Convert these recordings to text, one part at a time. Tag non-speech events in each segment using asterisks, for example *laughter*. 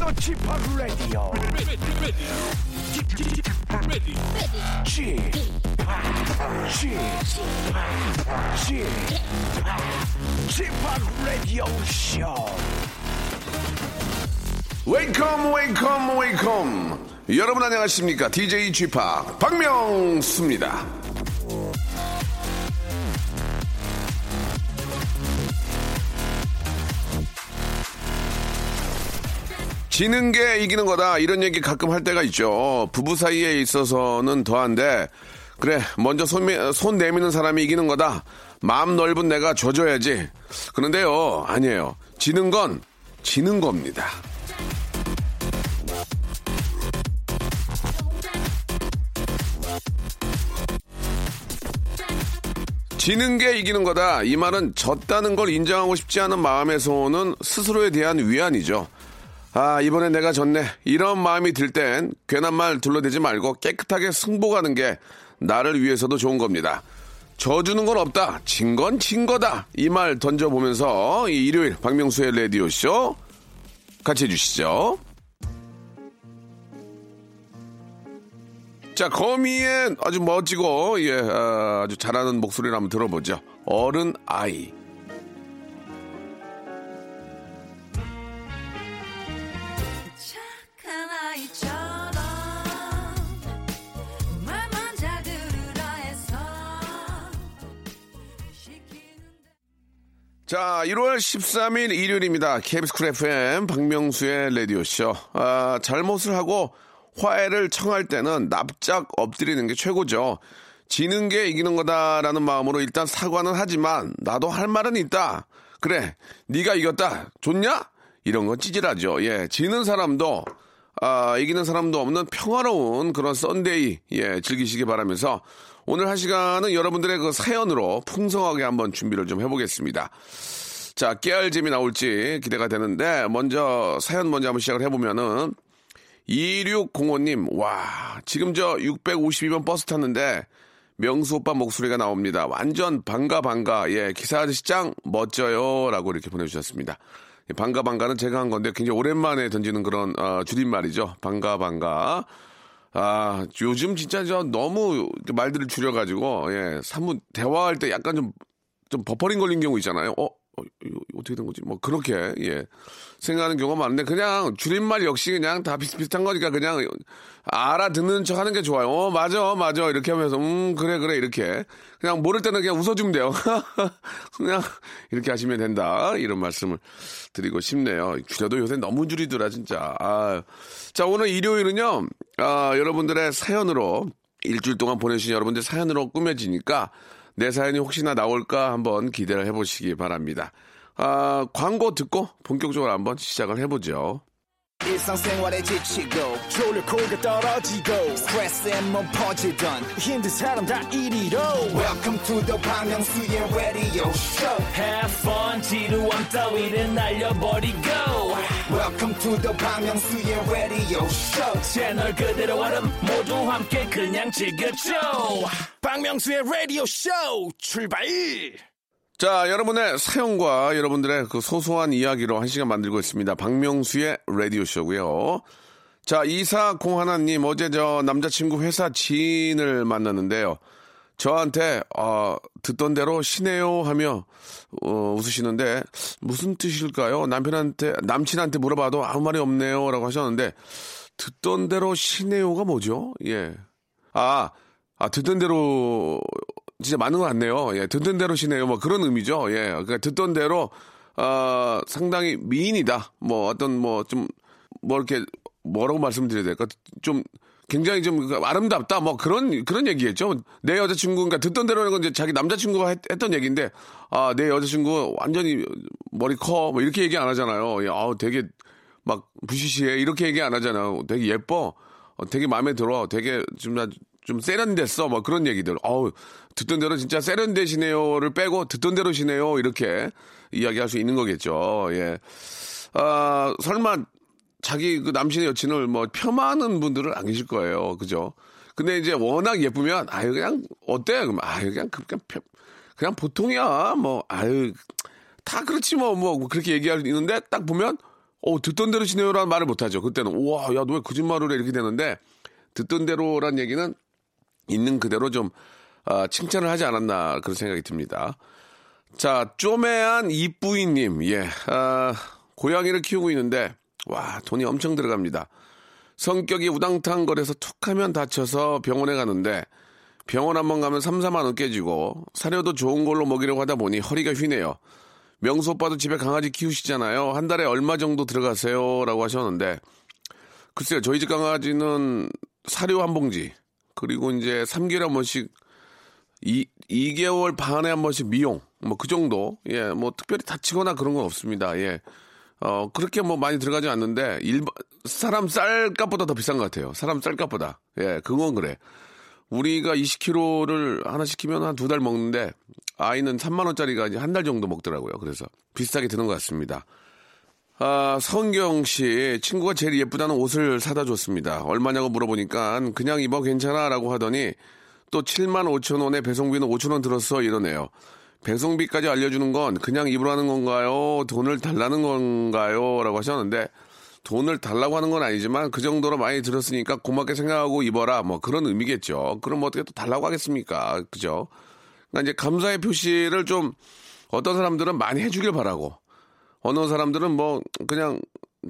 G p o p Radio Show. 웨이컴 웨이컴 웨이컴 여러분 안녕하십니까 DJ p 박명수입니다 지는 게 이기는 거다. 이런 얘기 가끔 할 때가 있죠. 부부 사이에 있어서는 더한데 그래 먼저 손, 미- 손 내미는 사람이 이기는 거다. 마음 넓은 내가 줘줘야지. 그런데요 아니에요. 지는 건 지는 겁니다. 지는 게 이기는 거다. 이 말은 졌다는 걸 인정하고 싶지 않은 마음에서 오는 스스로에 대한 위안이죠. 아, 이번에 내가 졌네. 이런 마음이 들 땐 괜한 말 둘러대지 말고 깨끗하게 승복하는 게 나를 위해서도 좋은 겁니다. 져주는 건 없다. 진 건 진 거다. 이 말 던져보면서 이 일요일 박명수의 라디오쇼 같이 해주시죠. 자, 거미의 아주 멋지고, 예, 아, 아주 잘하는 목소리를 한번 들어보죠. 어른 아이. 자, 1월 13일 일요일입니다. KBS Cool FM 박명수의 라디오쇼. 아, 잘못을 하고 화해를 청할 때는 납작 엎드리는 게 최고죠. 지는 게 이기는 거다라는 마음으로 일단 사과는 하지만 나도 할 말은 있다. 그래, 네가 이겼다. 좋냐? 이런 건 찌질하죠. 예, 지는 사람도 아, 이기는 사람도 없는 평화로운 그런 Sunday, 예, 즐기시기 바라면서 오늘 한 시간은 여러분들의 그 사연으로 풍성하게 한번 준비를 좀 해보겠습니다. 자, 깨알 재미 나올지 기대가 되는데, 먼저 사연 먼저 한번 시작을 해보면은, 2605님, 와, 지금 저 652번 버스 탔는데, 명수 오빠 목소리가 나옵니다. 완전 반가 반가. 예, 기사 아저씨 짱 멋져요. 라고 이렇게 보내주셨습니다. 이 반가 반가는 제가 한 건데 굉장히 오랜만에 던지는 그런 어, 줄임말이죠. 반가 반가. 아, 요즘 진짜 저 너무 말들을 줄여가지고, 예, 사무 대화할 때 약간 좀, 좀 버퍼링 걸린 경우 있잖아요. 어, 어, 어떻게 된 거지? 뭐, 그렇게, 예, 생각하는 경우가 많은데, 그냥 줄임말 역시 그냥 다 비슷비슷한 거니까 그냥 알아듣는 척 하는 게 좋아요. 어, 맞아, 맞아. 이렇게 하면서, 음, 그래, 그래. 이렇게. 그냥 모를 때는 그냥 웃어주면 돼요. *laughs* 그냥 이렇게 하시면 된다. 이런 말씀을 드리고 싶네요. 줄여도 요새 너무 줄이더라, 진짜. 아. 자, 오늘 일요일은요, 아, 여러분들의 사연으로 일주일 동안 보내주신 여러분들 사연으로 꾸며지니까 내 사연이 혹시나 나올까 한번 기대를 해보시기 바랍니다. 아, 광고 듣고 본격적으로 한번 시작을 해보죠. 지치고, 떨어지고, 퍼지던, welcome to the Bang Myung-soo's radio show Have fun 지루함 따위를 날려버리고 welcome to the Myung-soo's radio show. 채널 그대로 얼음 모두 함께 그냥 즐겨줘. 박명수의 라디오 쇼 출발! 자, 여러분의 사연과 여러분들의 그 소소한 이야기로 한 시간 만들고 있습니다. 박명수의 라디오 쇼고요. 자, 이사공 하나님, 어제 저 남자친구 회사 지인을 만났는데요. 저한테, 어, 듣던 대로 시네요 하며, 어, 웃으시는데, 무슨 뜻일까요? 남편한테, 남친한테 물어봐도 아무 말이 없네요. 라고 하셨는데, 듣던 대로 시네요가 뭐죠? 예. 아, 아, 듣던 대로, 진짜 맞는 것 같네요. 예, 듣던 대로 시네요. 뭐 그런 의미죠. 예, 그러니까 듣던 대로, 어, 상당히 미인이다. 뭐 어떤 뭐 좀, 뭐 이렇게, 뭐라고 말씀드려야 될까? 좀, 굉장히 좀 아름답다. 뭐 그런, 그런 얘기겠죠. 내 여자친구, 그러니까 듣던 대로는 건 이제 자기 남자친구가 했, 던 얘기인데, 아, 내 여자친구 완전히 머리 커. 뭐 이렇게 얘기 안 하잖아요. 예, 아우, 되게 막 부시시해. 이렇게 얘기 안 하잖아요. 되게 예뻐. 어, 되게 마음에 들어. 되게 좀, 나- 좀 세련됐어. 뭐 그런 얘기들. 어우, 듣던 대로 진짜 세련되시네요를 빼고 듣던 대로시네요. 이렇게 이야기할 수 있는 거겠죠. 예. 아, 설마 자기 그 남친의 여친을 뭐 폄하하는 분들은 안 계실 거예요. 그죠? 근데 이제 워낙 예쁘면 아유 그냥 어때? 그럼 아유 그냥 그- 그냥 펴- 그냥 보통이야. 뭐 아유 다 그렇지 뭐뭐 그렇게 얘기할 수 있는데 딱 보면 어, 듣던 대로 지내요라는 말을 못 하죠. 그때는, 우와, 야, 너 왜 거짓말을 해? 이렇게 되는데, 듣던 대로란 얘기는 있는 그대로 좀, 아, 칭찬을 하지 않았나, 그런 생각이 듭니다. 자, 쪼매한 이뿌이님, 예, 아, 고양이를 키우고 있는데, 와, 돈이 엄청 들어갑니다. 성격이 우당탕 거려서 툭 하면 다쳐서 병원에 가는데, 병원 한 번 가면 3, 4만 원 깨지고, 사료도 좋은 걸로 먹이려고 하다 보니 허리가 휘네요. 명수 오빠도 집에 강아지 키우시잖아요. 한 달에 얼마 정도 들어가세요? 라고 하셨는데, 글쎄요, 저희 집 강아지는 사료 한 봉지, 그리고 이제 3개월에 한 번씩, 이, 2개월 반에 한 번씩 미용, 뭐 그 정도, 예, 뭐 특별히 다치거나 그런 건 없습니다. 예. 어, 그렇게 뭐 많이 들어가지 않는데, 일반, 사람 쌀값보다 더 비싼 것 같아요. 사람 쌀값보다. 예, 그건 그래. 우리가 20kg를 하나 시키면 한 두 달 먹는데, 아이는 3만원짜리가 이제 한 달 정도 먹더라고요. 그래서 비슷하게 드는 것 같습니다. 아, 성경 씨, 친구가 제일 예쁘다는 옷을 사다 줬습니다. 얼마냐고 물어보니까 그냥 입어 괜찮아 라고 하더니 또 7만 5천 원에 배송비는 5천 원 들었어 이러네요. 배송비까지 알려주는 건 그냥 입으라는 건가요? 돈을 달라는 건가요? 라고 하셨는데 돈을 달라고 하는 건 아니지만 그 정도로 많이 들었으니까 고맙게 생각하고 입어라 뭐 그런 의미겠죠. 그럼 어떻게 또 달라고 하겠습니까? 그죠? 그러니까 이제 감사의 표시를 좀 어떤 사람들은 많이 해주길 바라고 어느 사람들은 뭐 그냥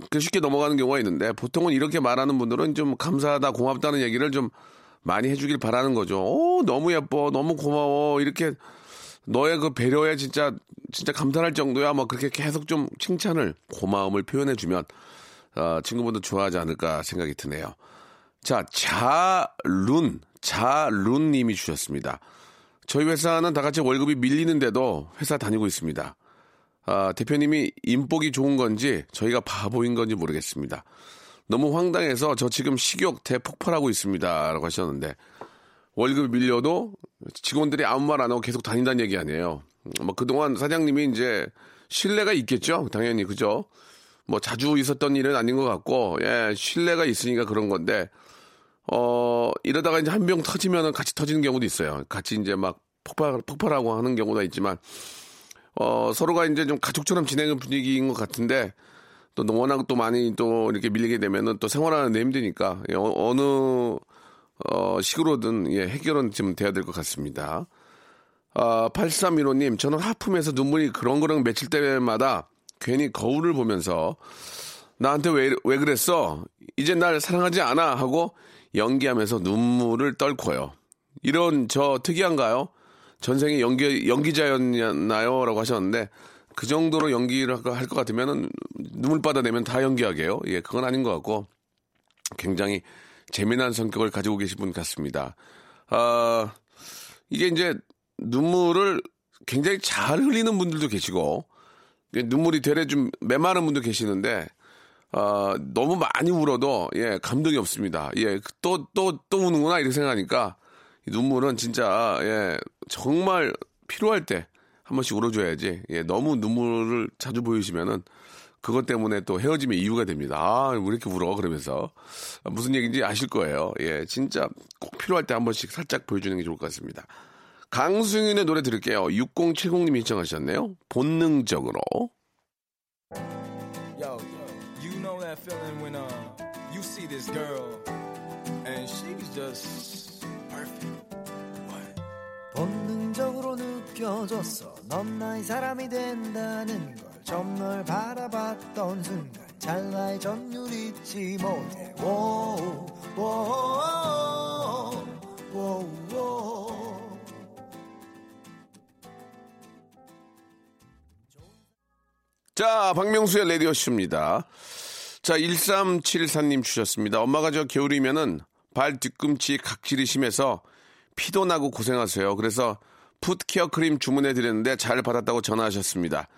그 쉽게 넘어가는 경우가 있는데 보통은 이렇게 말하는 분들은 좀 감사하다 고맙다는 얘기를 좀 많이 해주길 바라는 거죠. 오 너무 예뻐 너무 고마워 이렇게 너의 그 배려에 진짜 진짜 감탄할 정도야 뭐 그렇게 계속 좀 칭찬을 고마움을 표현해 주면 어, 친구분들 좋아하지 않을까 생각이 드네요. 자 자룬 자룬 님이 주셨습니다. 저희 회사는 다 같이 월급이 밀리는데도 회사 다니고 있습니다. 아, 대표님이 인복이 좋은 건지 저희가 바보인 건지 모르겠습니다. 너무 황당해서 저 지금 식욕 대폭발하고 있습니다. 라고 하셨는데 월급 밀려도 직원들이 아무 말 안 하고 계속 다닌다는 얘기 아니에요. 뭐 그동안 사장님이 이제 신뢰가 있겠죠. 당연히 그죠. 뭐 자주 있었던 일은 아닌 것 같고 예 신뢰가 있으니까 그런 건데 어 이러다가 이제 한 병 터지면은 같이 터지는 경우도 있어요. 같이 이제 막 폭발 폭발하고 하는 경우가 있지만 어 서로가 이제 좀 가족처럼 지내는 분위기인 것 같은데 또 워낙 또 많이 또 이렇게 밀리게 되면은 또 생활하는 데 힘드니까 예, 어, 어느 어 식으로든 예 해결은 좀 돼야 될 것 같습니다. 아, 8315님, 저는 하품해서 눈물이 그렁그렁 맺힐 때마다 괜히 거울을 보면서 나한테 왜, 왜 그랬어? 이제 날 사랑하지 않아? 하고 연기하면서 눈물을 떨고요. 이런 저 특이한가요? 전생에 연기, 연기자였나요? 라고 하셨는데 그 정도로 연기를 할 것 같으면은 눈물바다 내면 다 연기하게요. 예, 그건 아닌 것 같고 굉장히 재미난 성격을 가지고 계신 분 같습니다. 아, 이게 이제 눈물을 굉장히 잘 흘리는 분들도 계시고 눈물이 되레 좀 메마른 분도 계시는데 아, 너무 많이 울어도 예 감동이 없습니다. 예 또 또 또 우는구나 이렇게 생각하니까 이 눈물은 진짜 예 정말 필요할 때 한 번씩 울어줘야지. 예 너무 눈물을 자주 보이시면은 그것 때문에 또 헤어짐의 이유가 됩니다. 아, 왜 이렇게 울어? 그러면서. 무슨 얘기인지 아실 거예요. 예, 진짜 꼭 필요할 때 한 번씩 살짝 보여주는 게 좋을 것 같습니다. 강승윤의 노래 들을게요. 6070님이 신청하셨네요. 본능적으로. Yo, you know that feeling when uh you see this girl and she's just perfect. What? 본능적으로 느껴졌어 넌 나의 사람이 된다는 걸 처음 널 바라봤던 순간 찰나의 전율 잊지 못해 워우, 워우, 워우, 워우. 자, 박명수의 라디오쇼입니다. 자, 1374님 주셨습니다. 엄마가 저 겨울이면은 발 뒤꿈치 각질이 심해서 피도 나고 고생하세요. 그래서 foot care 크림 주문해 드렸는데 잘 받았다고 전화하셨습니다.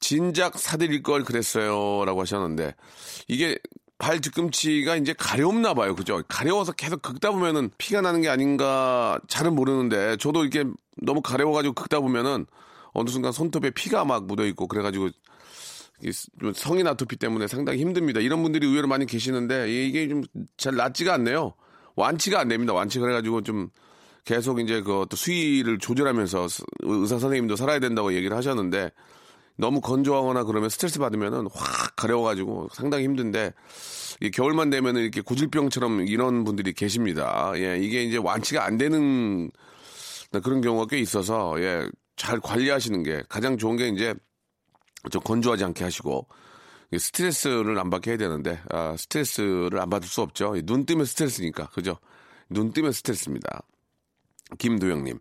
진작 사드릴 걸 그랬어요. 라고 하셨는데 이게 발 뒤꿈치가 이제 가려웠나 봐요. 그죠? 가려워서 계속 긁다 보면은 피가 나는 게 아닌가 잘은 모르는데 저도 이렇게 너무 가려워가지고 긁다 보면은 어느 순간 손톱에 피가 막 묻어 있고 그래가지고 성인 아토피 때문에 상당히 힘듭니다. 이런 분들이 의외로 많이 계시는데 이게 좀 잘 낫지가 않네요. 완치가 안 됩니다. 완치 그래가지고 좀 계속 이제 그또 수위를 조절하면서 의사 선생님도 살아야 된다고 얘기를 하셨는데 너무 건조하거나 그러면 스트레스 받으면은 확 가려워가지고 상당히 힘든데 이 겨울만 되면은 이렇게 구질병처럼 이런 분들이 계십니다. 예, 이게 이제 완치가 안 되는 그런 경우가 꽤 있어서 예, 잘 관리하시는 게 가장 좋은 게 이제 좀 건조하지 않게 하시고 이 스트레스를 안 받게 해야 되는데 아, 스트레스를 안 받을 수 없죠. 눈 뜨면 스트레스니까 그죠? 눈 뜨면 스트레스입니다. 김도영님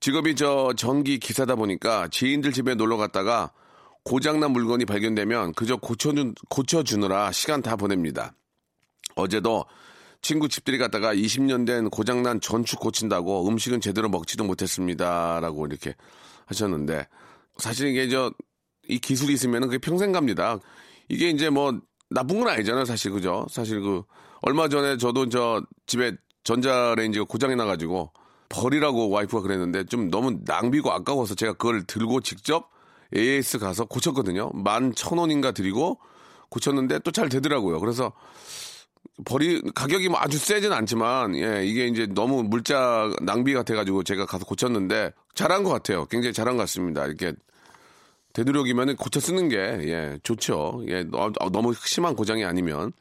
직업이 저 전기 기사다 보니까 지인들 집에 놀러 갔다가 고장난 물건이 발견되면 그저 고쳐주, 고쳐주느라 시간 다 보냅니다. 어제도 친구 집들이 갔다가 20년 된 고장난 전축 고친다고 음식은 제대로 먹지도 못했습니다. 라고 이렇게 하셨는데 사실 이게 저 이 기술이 있으면 그게 평생 갑니다. 이게 이제 뭐 나쁜 건 아니잖아요. 사실 그죠? 사실 그 얼마 전에 저도 저 집에 전자레인지가 고장이 나가지고 버리라고 와이프가 그랬는데 좀 너무 낭비고 아까워서 제가 그걸 들고 직접 AS 가서 고쳤거든요. 만 천 원인가 드리고 고쳤는데 또 잘 되더라고요. 그래서 버리 가격이 뭐 아주 세진 않지만 예 이게 이제 너무 물자 낭비 같아가지고 제가 가서 고쳤는데 잘한 것 같아요. 굉장히 잘한 것 같습니다. 이렇게 되도록이면 고쳐 쓰는 게 예 좋죠. 예 너- 너무 심한 고장이 아니면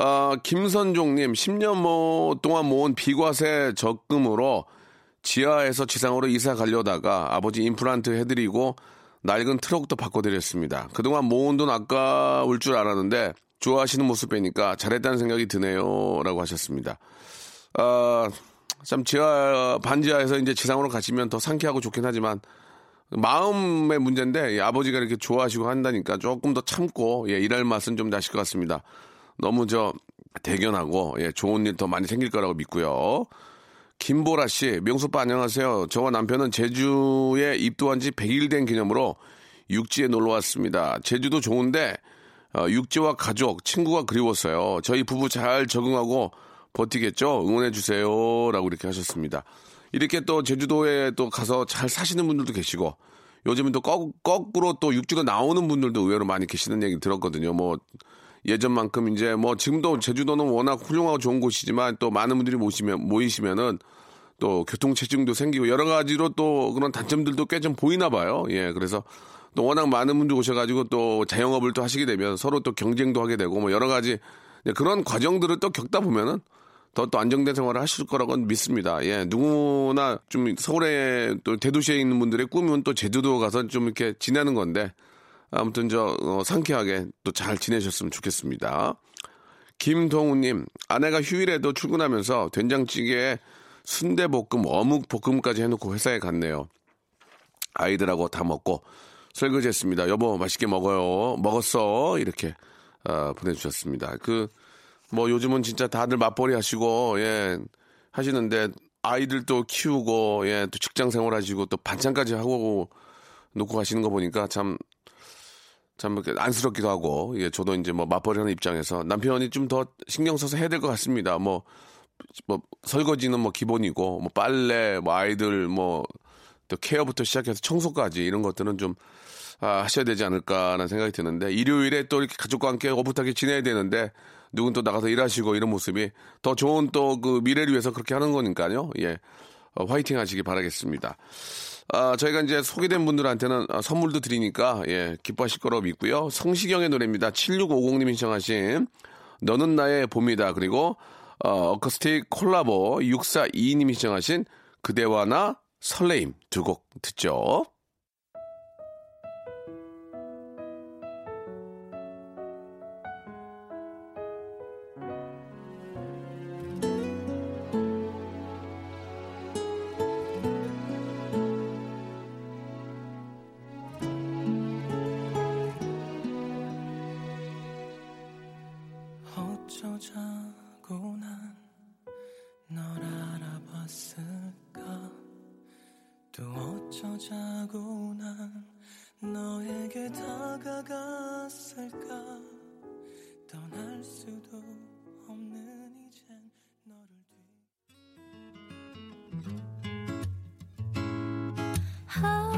아, 김선종님, 10년 모, 동안 모은 비과세 적금으로 지하에서 지상으로 이사 가려다가 아버지 임플란트 해드리고 낡은 트럭도 바꿔드렸습니다. 그동안 모은 돈 아까울 줄 알았는데 좋아하시는 모습 뵈니까 잘했다는 생각이 드네요. 라고 하셨습니다. 아, 참 지하, 반지하에서 이제 지상으로 가시면 더 상쾌하고 좋긴 하지만 마음의 문제인데 예, 아버지가 이렇게 좋아하시고 한다니까 조금 더 참고 예, 일할 맛은 좀 나실 것 같습니다. 너무 저 대견하고 예, 좋은 일 더 많이 생길 거라고 믿고요. 김보라 씨, 명수빠 안녕하세요. 저와 남편은 제주에 입도한 지 100일 된 기념으로 육지에 놀러 왔습니다. 제주도 좋은데 어, 육지와 가족, 친구가 그리웠어요. 저희 부부 잘 적응하고 버티겠죠? 응원해 주세요라고 이렇게 하셨습니다. 이렇게 또 제주도에 또 가서 잘 사시는 분들도 계시고 요즘은 또 거, 거꾸로 또 육지가 나오는 분들도 의외로 많이 계시는 얘기 들었거든요. 뭐 예전만큼 이제 뭐 지금도 제주도는 워낙 훌륭하고 좋은 곳이지만 또 많은 분들이 모시면 모이시면은 또 교통체증도 생기고 여러 가지로 또 그런 단점들도 꽤 좀 보이나 봐요. 예, 그래서 또 워낙 많은 분들 오셔가지고 또 자영업을 또 하시게 되면 서로 또 경쟁도 하게 되고 뭐 여러 가지 그런 과정들을 또 겪다 보면은 더 또 안정된 생활을 하실 거라고 믿습니다. 예, 누구나 좀 서울에 또 대도시에 있는 분들의 꿈은 또 제주도 가서 좀 이렇게 지내는 건데 아무튼 저 어, 상쾌하게 또 잘 지내셨으면 좋겠습니다. 김동우님 아내가 휴일에도 출근하면서 된장찌개에 순대볶음, 어묵볶음까지 해놓고 회사에 갔네요. 아이들하고 다 먹고 설거지했습니다. 여보 맛있게 먹어요. 먹었어 이렇게 어, 보내주셨습니다. 그 뭐 요즘은 진짜 다들 맞벌이 하시고 예 하시는데 아이들도 키우고 예 또 직장 생활하시고 또 반찬까지 하고 놓고 가시는 거 보니까 참 참 안쓰럽기도 하고 예 저도 이제 뭐 맞벌이 하는 입장에서 남편이 좀 더 신경 써서 해야 될 것 같습니다. 뭐뭐 설거지는 뭐 기본이고 뭐 빨래 뭐 아이들 뭐 또 케어부터 시작해서 청소까지 이런 것들은 좀 아, 하셔야 되지 않을까라는 생각이 드는데 일요일에 또 이렇게 가족과 함께 오붓하게 지내야 되는데 누군 또 나가서 일하시고 이런 모습이 더 좋은 또 그 미래를 위해서 그렇게 하는 거니까요. 예. 어, 화이팅 하시기 바라겠습니다. 아, 저희가 이제 소개된 분들한테는 아, 선물도 드리니까 예, 기뻐하실 거라고 믿고요. 성시경의 노래입니다. 7650님이 신청하신 너는 나의 봄이다. 그리고 어, 어쿠스틱 콜라보 6422님이 신청하신 그대와 나 설레임 두 곡 듣죠. 好。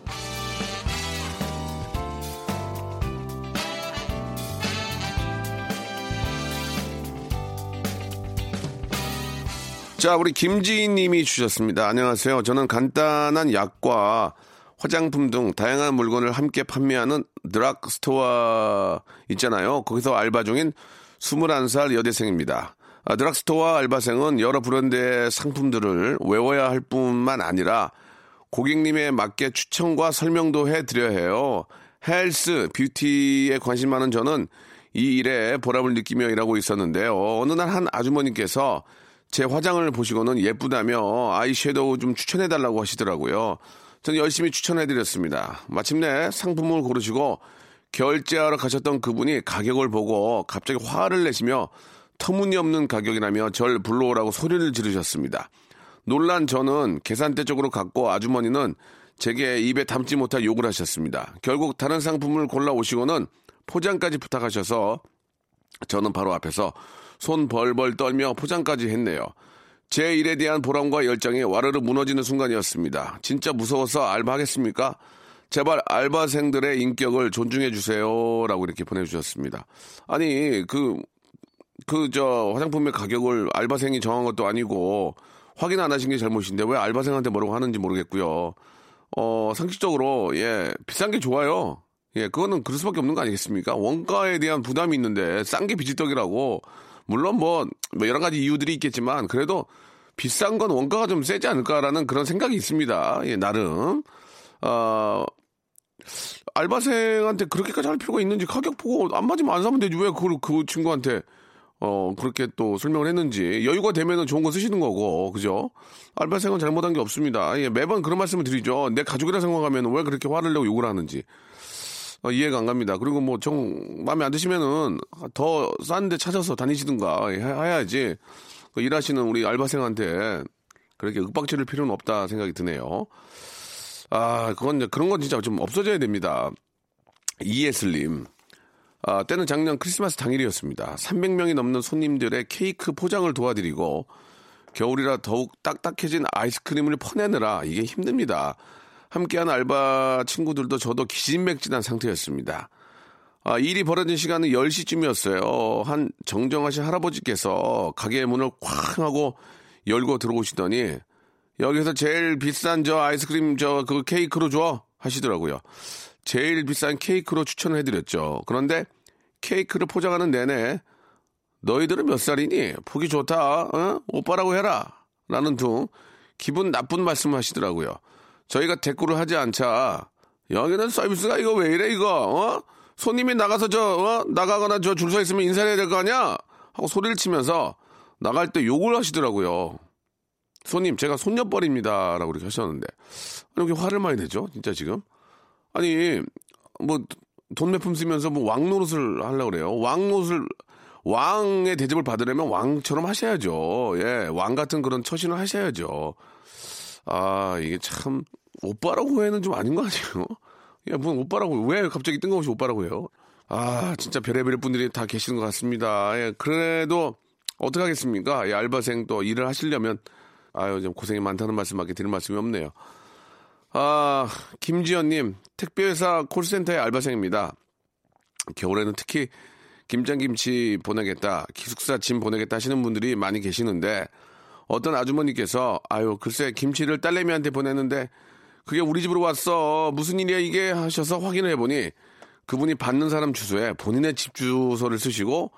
자, 우리 김지인 님이 주셨습니다. 안녕하세요. 저는 간단한 약과 화장품 등 다양한 물건을 함께 판매하는 드락스토어 있잖아요. 거기서 알바 중인 21살 여대생입니다. 아, 드락스토어 알바생은 여러 브랜드의 상품들을 외워야 할 뿐만 아니라 고객님에 맞게 추천과 설명도 해드려야 해요. 헬스, 뷰티에 관심 많은 저는 이 일에 보람을 느끼며 일하고 있었는데요. 어느 날 한 아주머니께서 제 화장을 보시고는 예쁘다며 아이섀도우 좀 추천해달라고 하시더라고요. 저는 열심히 추천해드렸습니다. 마침내 상품을 고르시고 결제하러 가셨던 그분이 가격을 보고 갑자기 화를 내시며 터무니없는 가격이라며 절 불러오라고 소리를 지르셨습니다. 놀란 저는 계산대 쪽으로 갔고 아주머니는 제게 입에 담지 못할 욕을 하셨습니다. 결국 다른 상품을 골라 오시고는 포장까지 부탁하셔서 저는 바로 앞에서 손 벌벌 떨며 포장까지 했네요. 제 일에 대한 보람과 열정이 와르르 무너지는 순간이었습니다. 진짜 무서워서 알바하겠습니까? 제발 알바생들의 인격을 존중해 주세요라고 이렇게 보내주셨습니다. 아니 그 그 저 화장품의 가격을 알바생이 정한 것도 아니고 확인 안 하신 게 잘못인데 왜 알바생한테 뭐라고 하는지 모르겠고요. 어 상식적으로 예 비싼 게 좋아요. 예 그거는 그럴 수밖에 없는 거 아니겠습니까? 원가에 대한 부담이 있는데 싼 게 비지떡이라고 물론 뭐, 뭐 여러 가지 이유들이 있겠지만 그래도 비싼 건 원가가 좀 세지 않을까라는 그런 생각이 있습니다. 예 나름 어 알바생한테 그렇게까지 할 필요가 있는지 가격 보고 안 맞으면 안 사면 되지 왜 그걸 그 친구한테 어 그렇게 또 설명을 했는지 여유가 되면은 좋은 거 쓰시는 거고 그죠? 알바생은 잘못한 게 없습니다. 예, 매번 그런 말씀을 드리죠. 내 가족이라 생각하면 왜 그렇게 화를 내고 욕을 하는지 어, 이해가 안 갑니다. 그리고 뭐 정 마음에 안 드시면은 더 싼데 찾아서 다니시든가 해- 해야지 그 일하시는 우리 알바생한테 그렇게 윽박지를 필요는 없다 생각이 드네요. 아, 그건 그런 건 진짜 좀 없어져야 됩니다. 이예슬님. 아, 때는 작년 크리스마스 당일이었습니다. 300명이 넘는 손님들의 케이크 포장을 도와드리고 겨울이라 더욱 딱딱해진 아이스크림을 퍼내느라 이게 힘듭니다. 함께한 알바 친구들도 저도 기진맥진한 상태였습니다. 아, 일이 벌어진 시간은 10시쯤이었어요. 한 정정하신 할아버지께서 가게 문을 쾅 하고 열고 들어오시더니 여기서 제일 비싼 저 아이스크림 저 그 케이크로 줘 하시더라고요. 제일 비싼 케이크로 추천을 해드렸죠. 그런데 케이크를 포장하는 내내 너희들은 몇 살이니? 보기 좋다. 어? 오빠라고 해라. 라는 등 기분 나쁜 말씀을 하시더라고요. 저희가 대꾸를 하지 않자 여기는 서비스가 이거 왜 이래 이거 어? 손님이 나가서 저 어? 나가거나 저 줄 서 있으면 인사해야 될 거 아니야? 하고 소리를 치면서 나갈 때 욕을 하시더라고요. 손님 제가 손녀뻘입니다라고 이렇게 하셨는데 왜 이렇게 화를 많이 내죠? 진짜 지금 아니 뭐 돈 몇 푼 쓰면서 뭐 왕노릇을 하려고 그래요. 왕노릇을 왕의 대접을 받으려면 왕처럼 하셔야죠. 예, 왕 같은 그런 처신을 하셔야죠. 아, 이게 참, 오빠라고 해는 좀 아닌 거 아니에요? 야, 뭐 오빠라고, 왜 갑자기 뜬금없이 오빠라고 해요? 아, 진짜 별의별 분들이 다 계시는 것 같습니다. 예, 그래도, 어떡하겠습니까? 예, 알바생 또 일을 하시려면, 아유, 좀 고생이 많다는 말씀밖에 드릴 말씀이 없네요. 아, 김지연님, 택배회사 콜센터의 알바생입니다. 겨울에는 특히 김장김치 보내겠다, 기숙사 짐 보내겠다 하시는 분들이 많이 계시는데, 어떤 아주머니께서, 아유, 글쎄, 김치를 딸내미한테 보냈는데, 그게 우리 집으로 왔어. 무슨 일이야, 이게? 하셔서 확인을 해보니, 그분이 받는 사람 주소에 본인의 집 주소를 쓰시고,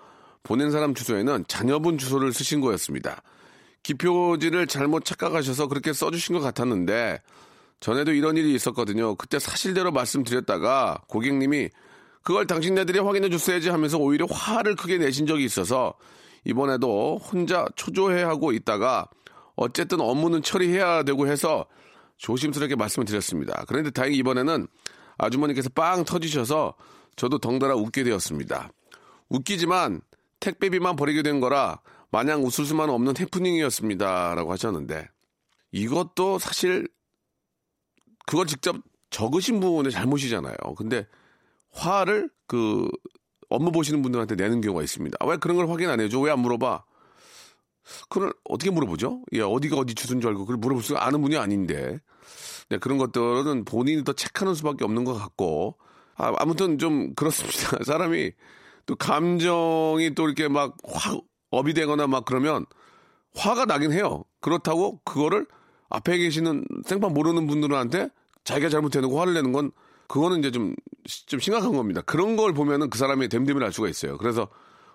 보낸 사람 주소에는 자녀분 주소를 쓰신 거였습니다. 기표지를 잘못 착각하셔서 그렇게 써주신 것 같았는데, 전에도 이런 일이 있었거든요. 그때 사실대로 말씀드렸다가 고객님이 그걸 당신네들이 확인해 줬어야지 하면서 오히려 화를 크게 내신 적이 있어서 이번에도 혼자 초조해하고 있다가 어쨌든 업무는 처리해야 되고 해서 조심스럽게 말씀을 드렸습니다. 그런데 다행히 이번에는 아주머니께서 빵 터지셔서 저도 덩달아 웃게 되었습니다. 웃기지만 택배비만 버리게 된 거라 마냥 웃을 수만 없는 해프닝이었습니다. 라고 하셨는데 이것도 사실 그걸 직접 적으신 분의 잘못이잖아요. 근데 화를 그 업무 보시는 분들한테 내는 경우가 있습니다. 왜 그런 걸 확인 안 해줘? 왜 안 물어봐? 그걸 어떻게 물어보죠? 예, 어디가 어디 주소인 줄 알고 그걸 물어볼 수 아는 분이 아닌데. 네, 그런 것들은 본인이 더 체크하는 수밖에 없는 것 같고. 아, 아무튼 좀 그렇습니다. *laughs* 사람이 또 감정이 또 이렇게 막 화, 업이 되거나 막 그러면 화가 나긴 해요. 그렇다고 그거를 앞에 계시는 생판 모르는 분들한테 자기가 잘못해놓고 화를 내는 건 그거는 이제 좀, 좀 심각한 겁니다. 그런 걸 보면은 그 사람의 됨됨이를 알 수가 있어요. 그래서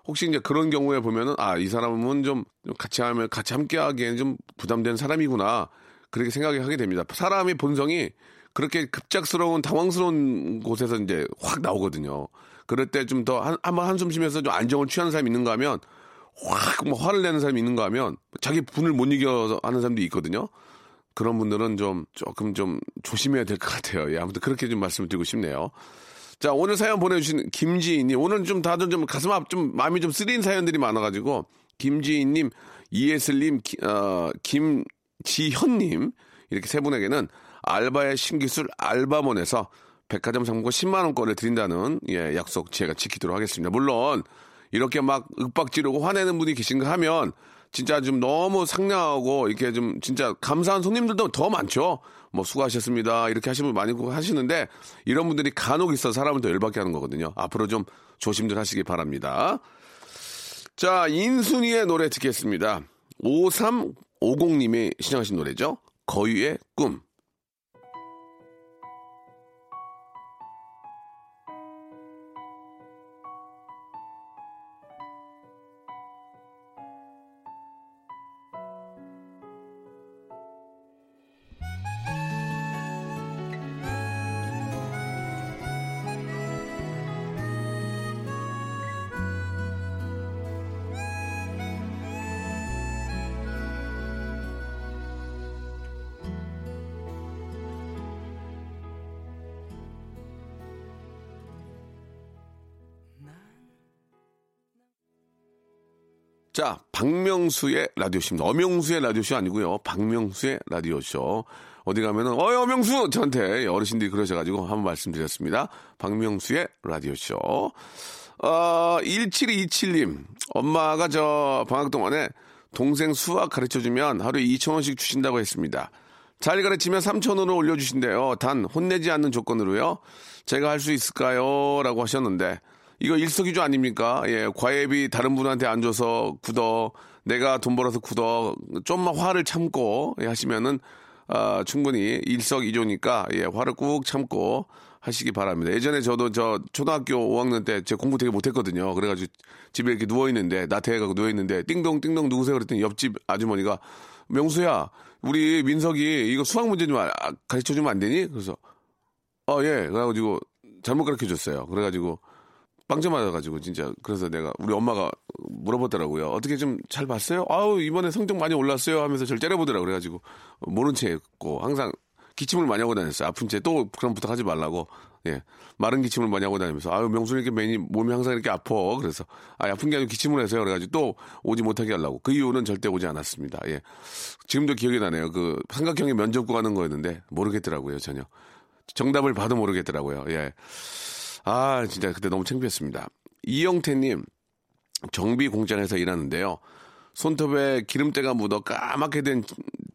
혹시 이제 그런 경우에 보면은 아, 이 사람은 좀 같이 하면 같이 함께 하기에는 좀 부담되는 사람이구나. 그렇게 생각이 하게 됩니다. 사람의 본성이 그렇게 급작스러운 당황스러운 곳에서 이제 확 나오거든요. 그럴 때 좀 더 한, 한번 한숨 쉬면서 좀 안정을 취하는 사람이 있는가 하면 확 뭐 화를 내는 사람이 있는가 하면 자기 분을 못 이겨서 하는 사람도 있거든요. 그런 분들은 좀 조금 좀 조심해야 될 것 같아요. 예, 아무튼 그렇게 좀 말씀을 드리고 싶네요. 자, 오늘 사연 보내주신 김지인님. 오늘 좀 다들 좀 가슴 앞, 좀 마음이 좀 쓰린 사연들이 많아가지고, 김지인님, 이예슬님, 기- 어, 김지현님, 이렇게 세 분에게는 알바의 신기술 알바몬에서 백화점 상품권 10만원권을 드린다는, 예, 약속 제가 지키도록 하겠습니다. 물론, 이렇게 막 윽박 지르고 화내는 분이 계신가 하면, 진짜 좀 너무 상냥하고, 이렇게 좀 진짜 감사한 손님들도 더 많죠. 뭐 수고하셨습니다. 이렇게 하시는 분 많이 하시는데 이런 분들이 간혹 있어 사람을 더 열받게 하는 거거든요. 앞으로 좀 조심들 하시기 바랍니다. 자, 인순이의 노래 듣겠습니다. 5350님이 신청하신 노래죠. 거유의 꿈. 자, 박명수의 라디오쇼입니다. 엄영수의 라디오쇼 아니고요. 박명수의 라디오쇼. 어디 가면은, 어이, 엄영수! 저한테 어르신들이 그러셔가지고 한번 말씀드렸습니다. 박명수의 라디오쇼. 어, 1727님. 엄마가 저 방학 동안에 동생 수학 가르쳐 주면 하루에 2,000원씩 주신다고 했습니다. 잘 가르치면 3,000원을 올려주신대요. 단, 혼내지 않는 조건으로요. 제가 할 수 있을까요? 라고 하셨는데, 이거 일석이조 아닙니까? 예, 과외비 다른 분한테 안 줘서 굳어, 내가 돈 벌어서 굳어, 좀만 화를 참고 예, 하시면은, 아, 충분히 일석이조니까, 예, 화를 꾹 참고 하시기 바랍니다. 예전에 저도 저 초등학교 5학년 때 제 공부 되게 못했거든요. 그래가지고 집에 이렇게 누워 있는데, 나태해가지고 누워 있는데, 띵동, 띵동 누구세요? 그랬더니 옆집 아주머니가, 명수야, 우리 민석이 이거 수학 문제 좀 가르쳐 주면 안 되니? 그래서, 어, 예. 그래가지고 잘못 가르쳐 줬어요. 그래가지고 빵점 맞아가지고 진짜 그래서 내가 우리 엄마가 물어보더라고요. 어떻게 좀 잘 봤어요? 아우 이번에 성적 많이 올랐어요 하면서 저를 째려보더라고 그래가지고 모른 체 했고 항상 기침을 많이 하고 다녔어요. 아픈 채 또 그런 부탁하지 말라고 예 마른 기침을 많이 하고 다니면서 아유 명순이 이렇게 매니 몸이 항상 이렇게 아파 그래서 아 아픈 게 아니고 기침을 해서요 그래가지고 또 오지 못하게 하려고 그 이후는 절대 오지 않았습니다. 예 지금도 기억이 나네요. 그 삼각형의 면접구 가는 거였는데 모르겠더라고요 전혀 정답을 봐도 모르겠더라고요. 예. 아, 진짜 그때 너무 창피했습니다. 이영태님, 정비 공장에서 일하는데요. 손톱에 기름때가 묻어 까맣게 된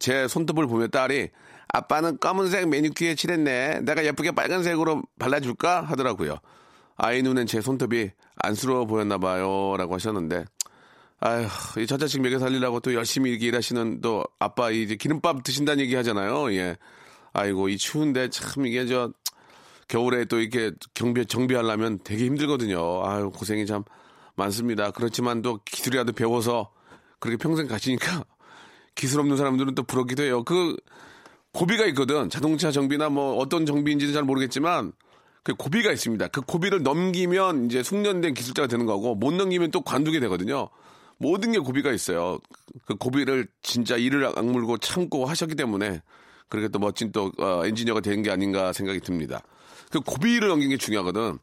제 손톱을 보며 딸이 아빠는 검은색 매니큐어에 칠했네. 내가 예쁘게 빨간색으로 발라줄까? 하더라고요. 아이 눈엔 제 손톱이 안쓰러워 보였나 봐요. 라고 하셨는데, 아휴, 이 저자식 먹여 살리려고 또 열심히 이렇게 일하시는 또 아빠 이제 기름밥 드신다는 얘기 하잖아요. 예. 아이고, 이 추운데 참 이게 저, 겨울에 또 이렇게 경비, 정비하려면 되게 힘들거든요. 아유, 고생이 참 많습니다. 그렇지만 또 기술이라도 배워서 그렇게 평생 가시니까 *laughs* 기술 없는 사람들은 또 부럽기도 해요. 그 고비가 있거든. 자동차 정비나 뭐 어떤 정비인지는 잘 모르겠지만 그 고비가 있습니다. 그 고비를 넘기면 이제 숙련된 기술자가 되는 거고 못 넘기면 또 관두게 되거든요. 모든 게 고비가 있어요. 그 고비를 진짜 이를 악물고 참고 하셨기 때문에 그렇게 또 멋진 또 어, 엔지니어가 된 게 아닌가 생각이 듭니다. 그 고비를 넘긴 게 중요하거든.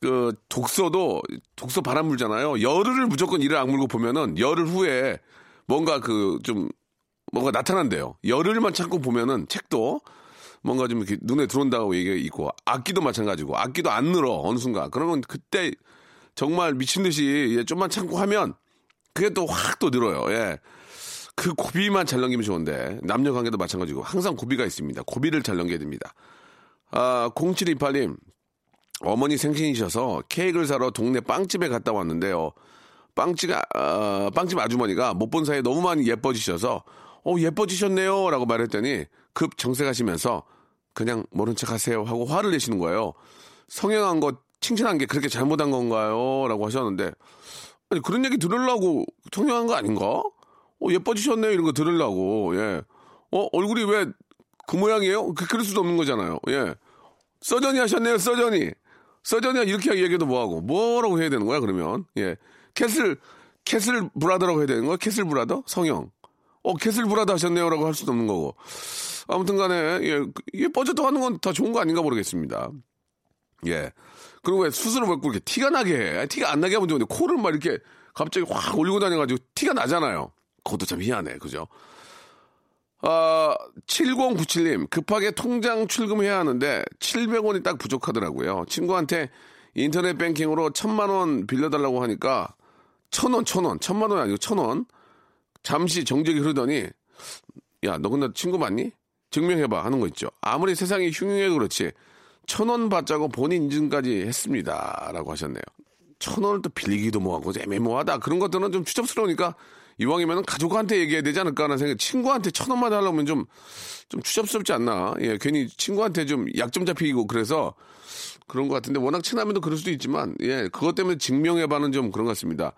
그 독서도 독서 바람 불잖아요. 열흘을 무조건 이를 악물고 보면은 열흘 후에 뭔가 그 좀 뭔가 나타난대요. 열흘만 참고 보면은 책도 뭔가 좀 이렇게 눈에 들어온다고 얘기가 있고 악기도 마찬가지고 악기도 안 늘어 어느 순간 그러면 그때 정말 미친 듯이 예, 좀만 참고 하면 그게 또확또 늘어요. 예. 그 고비만 잘 넘기면 좋은데 남녀 관계도 마찬가지고 항상 고비가 있습니다. 고비를 잘 넘겨야 됩니다. 아, 0728님 어머니 생신이셔서 케이크를 사러 동네 빵집에 갔다 왔는데요. 빵집, 아, 빵집 아주머니가 못 본 사이에 너무 많이 예뻐지셔서, 어, 예뻐지셨네요. 라고 말했더니, 급 정색하시면서, 그냥 모른 척 하세요. 하고 화를 내시는 거예요. 성형한 거, 칭찬한 게 그렇게 잘못한 건가요? 라고 하셨는데, 아니, 그런 얘기 들으려고 성형한 거 아닌가? 어, 예뻐지셨네요. 이런 거 들으려고, 예. 어, 얼굴이 왜 그 모양이에요? 그, 그럴 수도 없는 거잖아요. 예. 서전이 하셨네요, 서전이. 서전이 이렇게 얘기해도 뭐하고, 뭐라고 해야 되는 거야, 그러면. 예. castle, castle brother라고 해야 되는 거야? Castle brother? 성형. 어, castle brother 하셨네요라고 할 수도 없는 거고. 아무튼 간에, 예, 이게 뻗졌다 하는 건더 좋은 거 아닌가 모르겠습니다. 예. 그리고 왜 수술을 받고 이렇게 티가 나게 해? 티가 안 나게 하면 좋은데, 코를 막 이렇게 갑자기 확 올리고 다녀가지고 티가 나잖아요. 그것도 참 희한해. 그죠? 아, 7097님, 급하게 통장 출금해야 하는데 700원이 딱 부족하더라고요. 친구한테 인터넷 뱅킹으로 천만 원 빌려달라고 하니까 천 원, 천 원, 천만 원이 아니고 천 원. 잠시 정적이 흐르더니 야, 너 근데 친구 맞니? 증명해봐 하는 거 있죠. 아무리 세상이 흉흉해도 그렇지 천 원 받자고 본인 인증까지 했습니다. 라고 하셨네요. 천 원을 또 빌리기도 뭐하고 애매모하다. 그런 것들은 좀 추접스러우니까 이왕이면 가족한테 얘기해야 되지 않을까 하는 생각. 친구한테 천 원만 하려면 좀, 좀 추접스럽지 않나. 예, 괜히 친구한테 좀 약점 잡히고 그래서 그런 것 같은데 워낙 친하면 또 그럴 수도 있지만 예, 그것 때문에 증명해봐는 좀 그런 것 같습니다.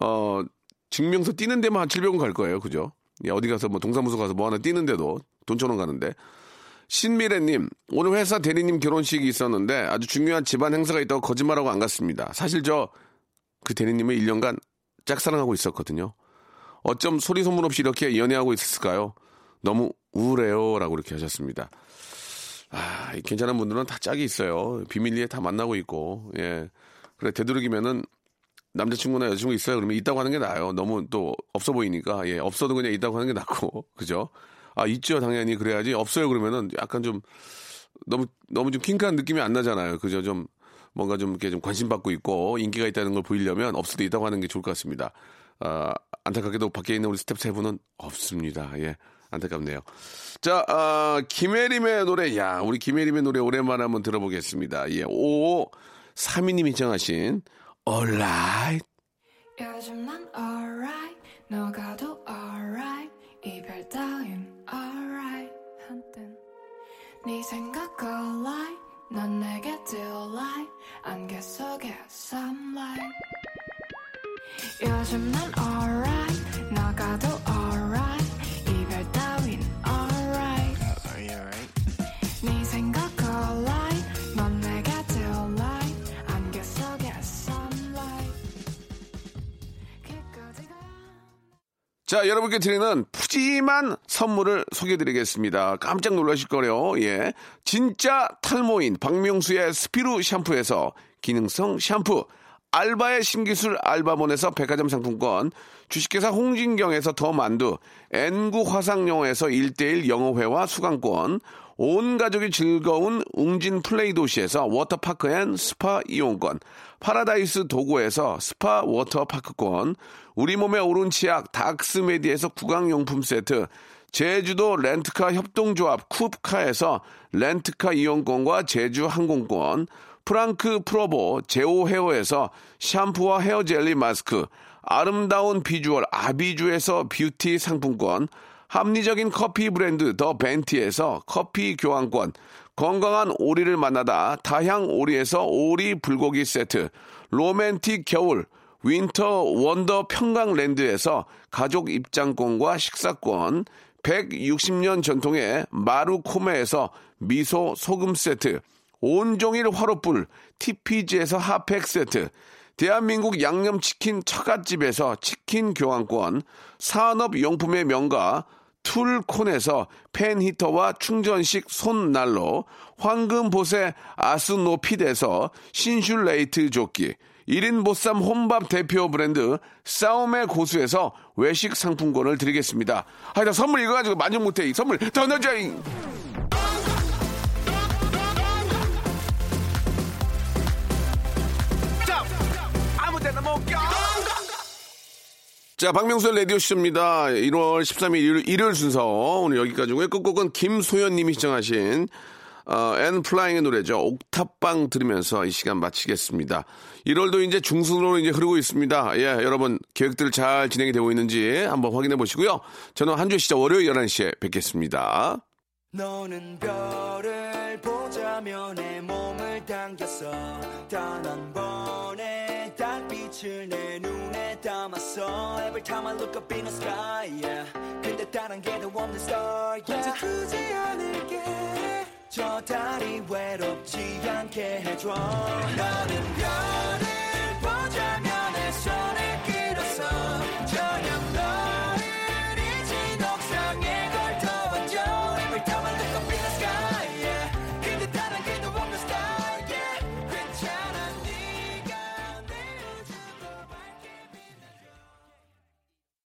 어, 증명서 띄는 데만 한 700원 갈 거예요. 그죠? 예, 어디 가서 뭐 동사무소 가서 뭐 하나 띄는데도 돈 천 원 가는데. 신미래님, 오늘 회사 대리님 결혼식이 있었는데 아주 중요한 집안 행사가 있다고 거짓말하고 안 갔습니다. 사실 저 그 대리님을 1년간 짝사랑하고 있었거든요. 어쩜 소리 소문 없이 이렇게 연애하고 있었을까요? 너무 우울해요. 라고 이렇게 하셨습니다. 아, 이 괜찮은 분들은 다 짝이 있어요. 비밀리에 다 만나고 있고, 예. 그래, 되도록이면은 남자친구나 여자친구 있어요. 그러면 있다고 하는 게 나아요. 너무 또 없어 보이니까, 예. 없어도 그냥 있다고 하는 게 낫고, *laughs* 그죠? 아, 있죠. 당연히 그래야지. 없어요. 그러면은 약간 좀 너무, 너무 좀 핑크한 느낌이 안 나잖아요. 그죠? 좀 뭔가 좀 이렇게 좀 관심 받고 있고 인기가 있다는 걸 보이려면 없어도 있다고 하는 게 좋을 것 같습니다. 아, 안타깝게도 밖에 있는 우리 스텝 세 분은 없습니다. 예. 안타깝네요. 자, 아, 김혜림의 노래, 야, 우리 김혜림의 노래 오랜만에 한번 들어보겠습니다. 예, 오, 3위님이 정하신, alright. 요즘 난 alright 너가 더 alright 이별 따윈 alright 한땐 네 생각 alright 넌 내게 delight 안개 속의 sunlight 요즘 난 alright 더 alright 이별 따윈 alright 네 생각 alright 넌 내게 delight 안개 속의 sunlight 끝까지 가 자, 여러분께 드리는 푸짐한 선물을 소개해드리겠습니다. 깜짝 놀라실 거래요. 예. 진짜 탈모인 박명수의 스피루 샴푸에서 기능성 샴푸. 알바의 신기술 알바몬에서 백화점 상품권, 주식회사 홍진경에서 더 만두, 엔구 화상영어에서 1대1 영어회화 수강권, 온 가족이 즐거운 웅진 플레이 도시에서 워터파크 and 스파 이용권, 파라다이스 도고에서 스파 워터파크권, 우리 몸의 옳은 치약 닥스메디에서 구강용품 세트, 제주도 렌트카 협동조합 쿱카에서 렌트카 이용권과 제주 항공권, 프랑크 프로보 제오 헤어에서 샴푸와 헤어 젤리 마스크, 아름다운 비주얼 아비주에서 뷰티 상품권, 합리적인 커피 브랜드 더 벤티에서 커피 교환권, 건강한 오리를 만나다 다향 오리에서 오리 불고기 세트, 로맨틱 겨울 winter wonder 평강랜드에서 가족 입장권과 식사권, 160년 전통의 마루코메에서 미소 소금 세트, 온종일 화로불 TPG에서 핫팩 세트, 대한민국 양념치킨 처갓집에서 치킨 교환권, 산업용품의 명가 툴콘에서 팬히터와 충전식 손난로, 황금보세 아스노핏에서 신슐레이트 조끼, 1인 보쌈 혼밥 대표 브랜드 싸움의 고수에서 외식 상품권을 드리겠습니다. 하여튼 선물 이거 가지고 만족 못해. 이 선물 더 넣어줘. 이. 자, 박명수의 라디오쇼입니다. 1월 13일 일요일, 일요일 순서. 오늘 여기까지고요. 끝곡은 김소연 님이 신청하신 어, N.Flying의 노래죠. 옥탑방 들으면서 이 시간 마치겠습니다. 1월도 이제 중순으로 이제 흐르고 있습니다. 예, 여러분 계획들 잘 진행이 되고 있는지 한번 확인해 보시고요. 저는 한 주 시작 월요일 11시에 뵙겠습니다. 너는 별을 보자며 내 몸을 당겼어 단 한 번의 달빛을 내 눈에 담았어 Every time I look up in the sky yeah. 근데 다른 게더 없는 star yeah. 이제 두지 않을게 저 달이 외롭지 않게 해줘. 너는 별을